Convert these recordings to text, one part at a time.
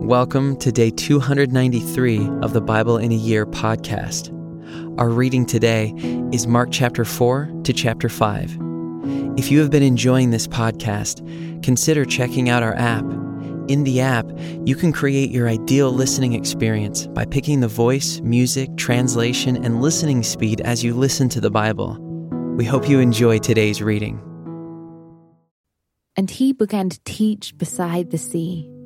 Welcome to day 293 of the Bible in a Year podcast. Our reading today is Mark chapter 4 to chapter 5. If you have been enjoying this podcast, consider checking out our app. In the app, you can create your ideal listening experience by picking the voice, music, translation, and listening speed as you listen to the Bible. We hope you enjoy today's reading. And he began to teach beside the sea,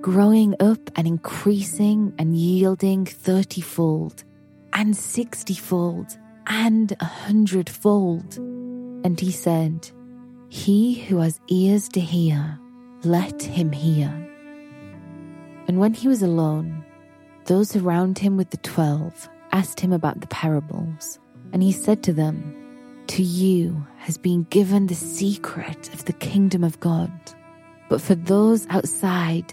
growing up and increasing and yielding thirtyfold, and sixtyfold, and a hundredfold. And he said, He who has ears to hear, let him hear. And when he was alone, those around him with the twelve asked him about the parables. And he said to them, To you has been given the secret of the kingdom of God. But for those outside,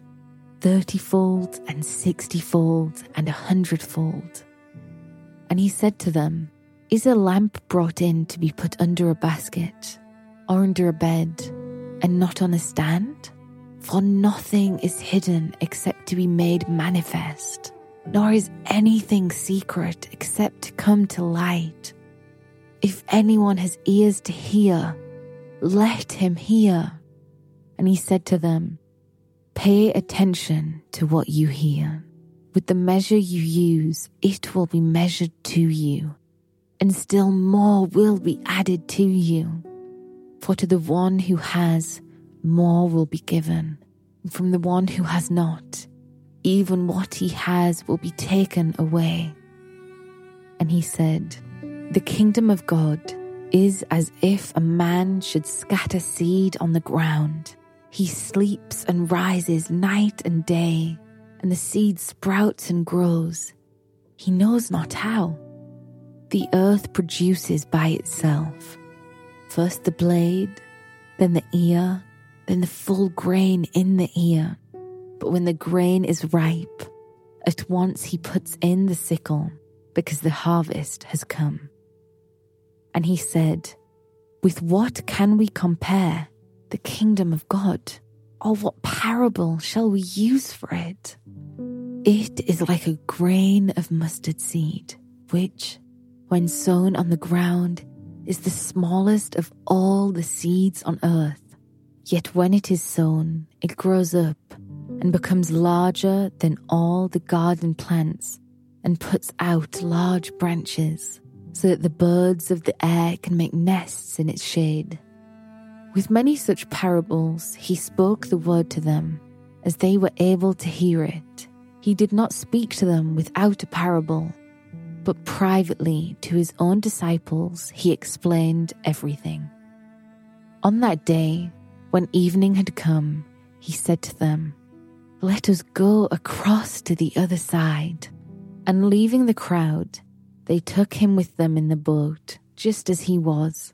thirtyfold and sixtyfold and a hundredfold. And he said to them, Is a lamp brought in to be put under a basket or under a bed and not on a stand? For nothing is hidden except to be made manifest, nor is anything secret except to come to light. If anyone has ears to hear, let him hear. And he said to them, Pay attention to what you hear. With the measure you use, it will be measured to you, and still more will be added to you. For to the one who has, more will be given. And from the one who has not, even what he has will be taken away. And he said, the kingdom of God is as if a man should scatter seed on the ground. He sleeps and rises night and day, and the seed sprouts and grows. He knows not how. The earth produces by itself first the blade, then the ear, then the full grain in the ear. But when the grain is ripe, at once he puts in the sickle, because the harvest has come. And he said, With what can we compare the kingdom of God? Or what parable shall we use for it? It is like a grain of mustard seed, which, when sown on the ground, is the smallest of all the seeds on earth. Yet when it is sown, it grows up and becomes larger than all the garden plants and puts out large branches so that the birds of the air can make nests in its shade. With many such parables, he spoke the word to them as they were able to hear it. He did not speak to them without a parable, but privately to his own disciples he explained everything. On that day, when evening had come, he said to them, Let us go across to the other side. And leaving the crowd, they took him with them in the boat, just as he was,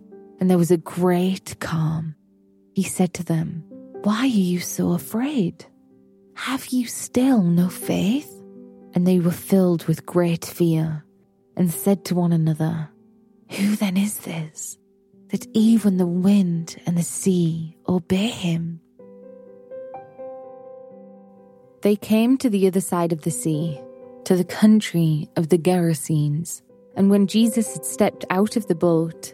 and there was a great calm. He said to them, Why are you so afraid? Have you still no faith? And they were filled with great fear, and said to one another, Who then is this, that even the wind and the sea obey him? They came to the other side of the sea, to the country of the Gerasenes. And when Jesus had stepped out of the boat,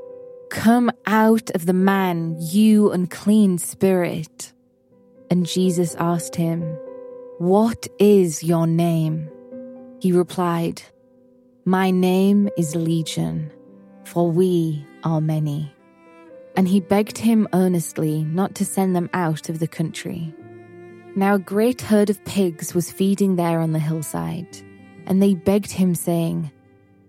Come out of the man, you unclean spirit. And Jesus asked him, What is your name? He replied, My name is Legion for we are many. And he begged him earnestly not to send them out of the country. Now a great herd of pigs was feeding there on the hillside, and they begged him, saying,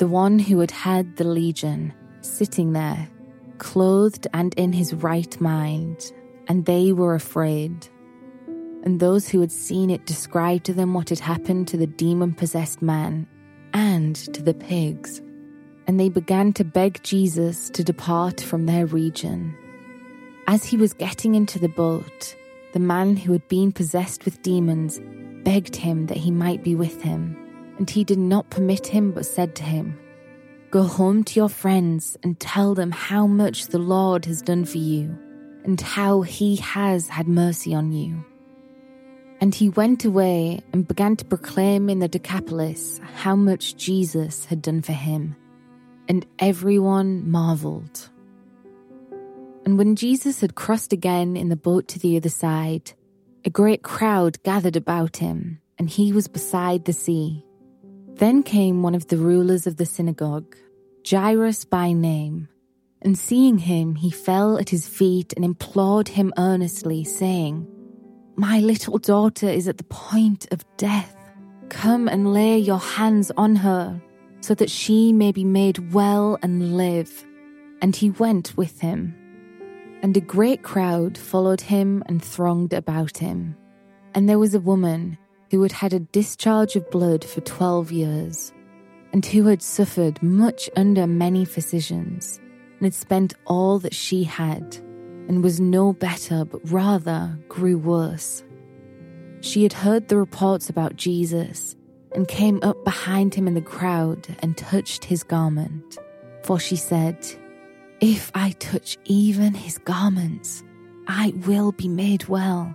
the one who had had the legion, sitting there, clothed and in his right mind, and they were afraid. And those who had seen it described to them what had happened to the demon possessed man and to the pigs and they began to beg Jesus to depart from their region. As he was getting into the boat, the man who had been possessed with demons begged him that he might be with him, and he did not permit him, but said to him, Go home to your friends and tell them how much the Lord has done for you, and how he has had mercy on you. And he went away and began to proclaim in the Decapolis how much Jesus had done for him and everyone marveled. And when Jesus had crossed again in the boat to the other side, a great crowd gathered about him, and he was beside the sea. Then came one of the rulers of the synagogue, Jairus by name, and seeing him, he fell at his feet and implored him earnestly, saying, My little daughter is at the point of death. Come and lay your hands on her so that she may be made well and live. And he went with him. And a great crowd followed him and thronged about him. And there was a woman who had had a discharge of blood for twelve years, and who had suffered much under many physicians, and had spent all that she had, and was no better, but rather grew worse. She had heard the reports about Jesus, and came up behind him in the crowd and touched his garment. For she said, if I touch even his garments, I will be made well.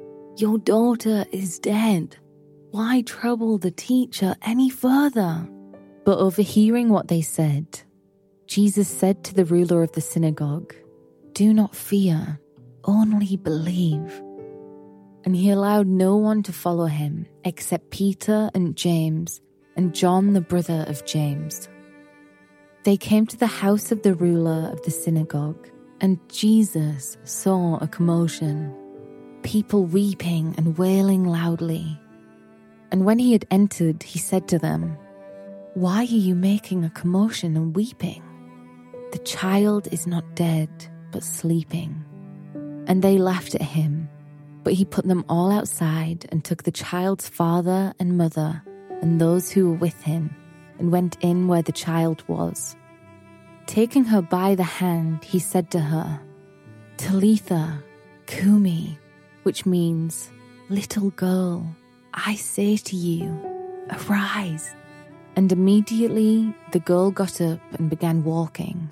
Your daughter is dead. Why trouble the teacher any further? But overhearing what they said, Jesus said to the ruler of the synagogue, Do not fear, only believe. And he allowed no one to follow him except Peter and James and John, the brother of James. They came to the house of the ruler of the synagogue, and Jesus saw a commotion, people weeping and wailing loudly. And when he had entered, he said to them, Why are you making a commotion and weeping? The child is not dead, but sleeping. And they laughed at him. But he put them all outside and took the child's father and mother and those who were with him and went in where the child was. Taking her by the hand, he said to her, Talitha, cumi, which means, Little girl, I say to you, arise. And immediately the girl got up and began walking,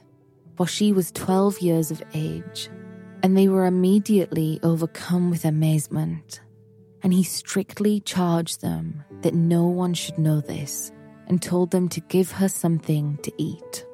for she was twelve years of age. And they were immediately overcome with amazement. And he strictly charged them that no one should know this, and told them to give her something to eat.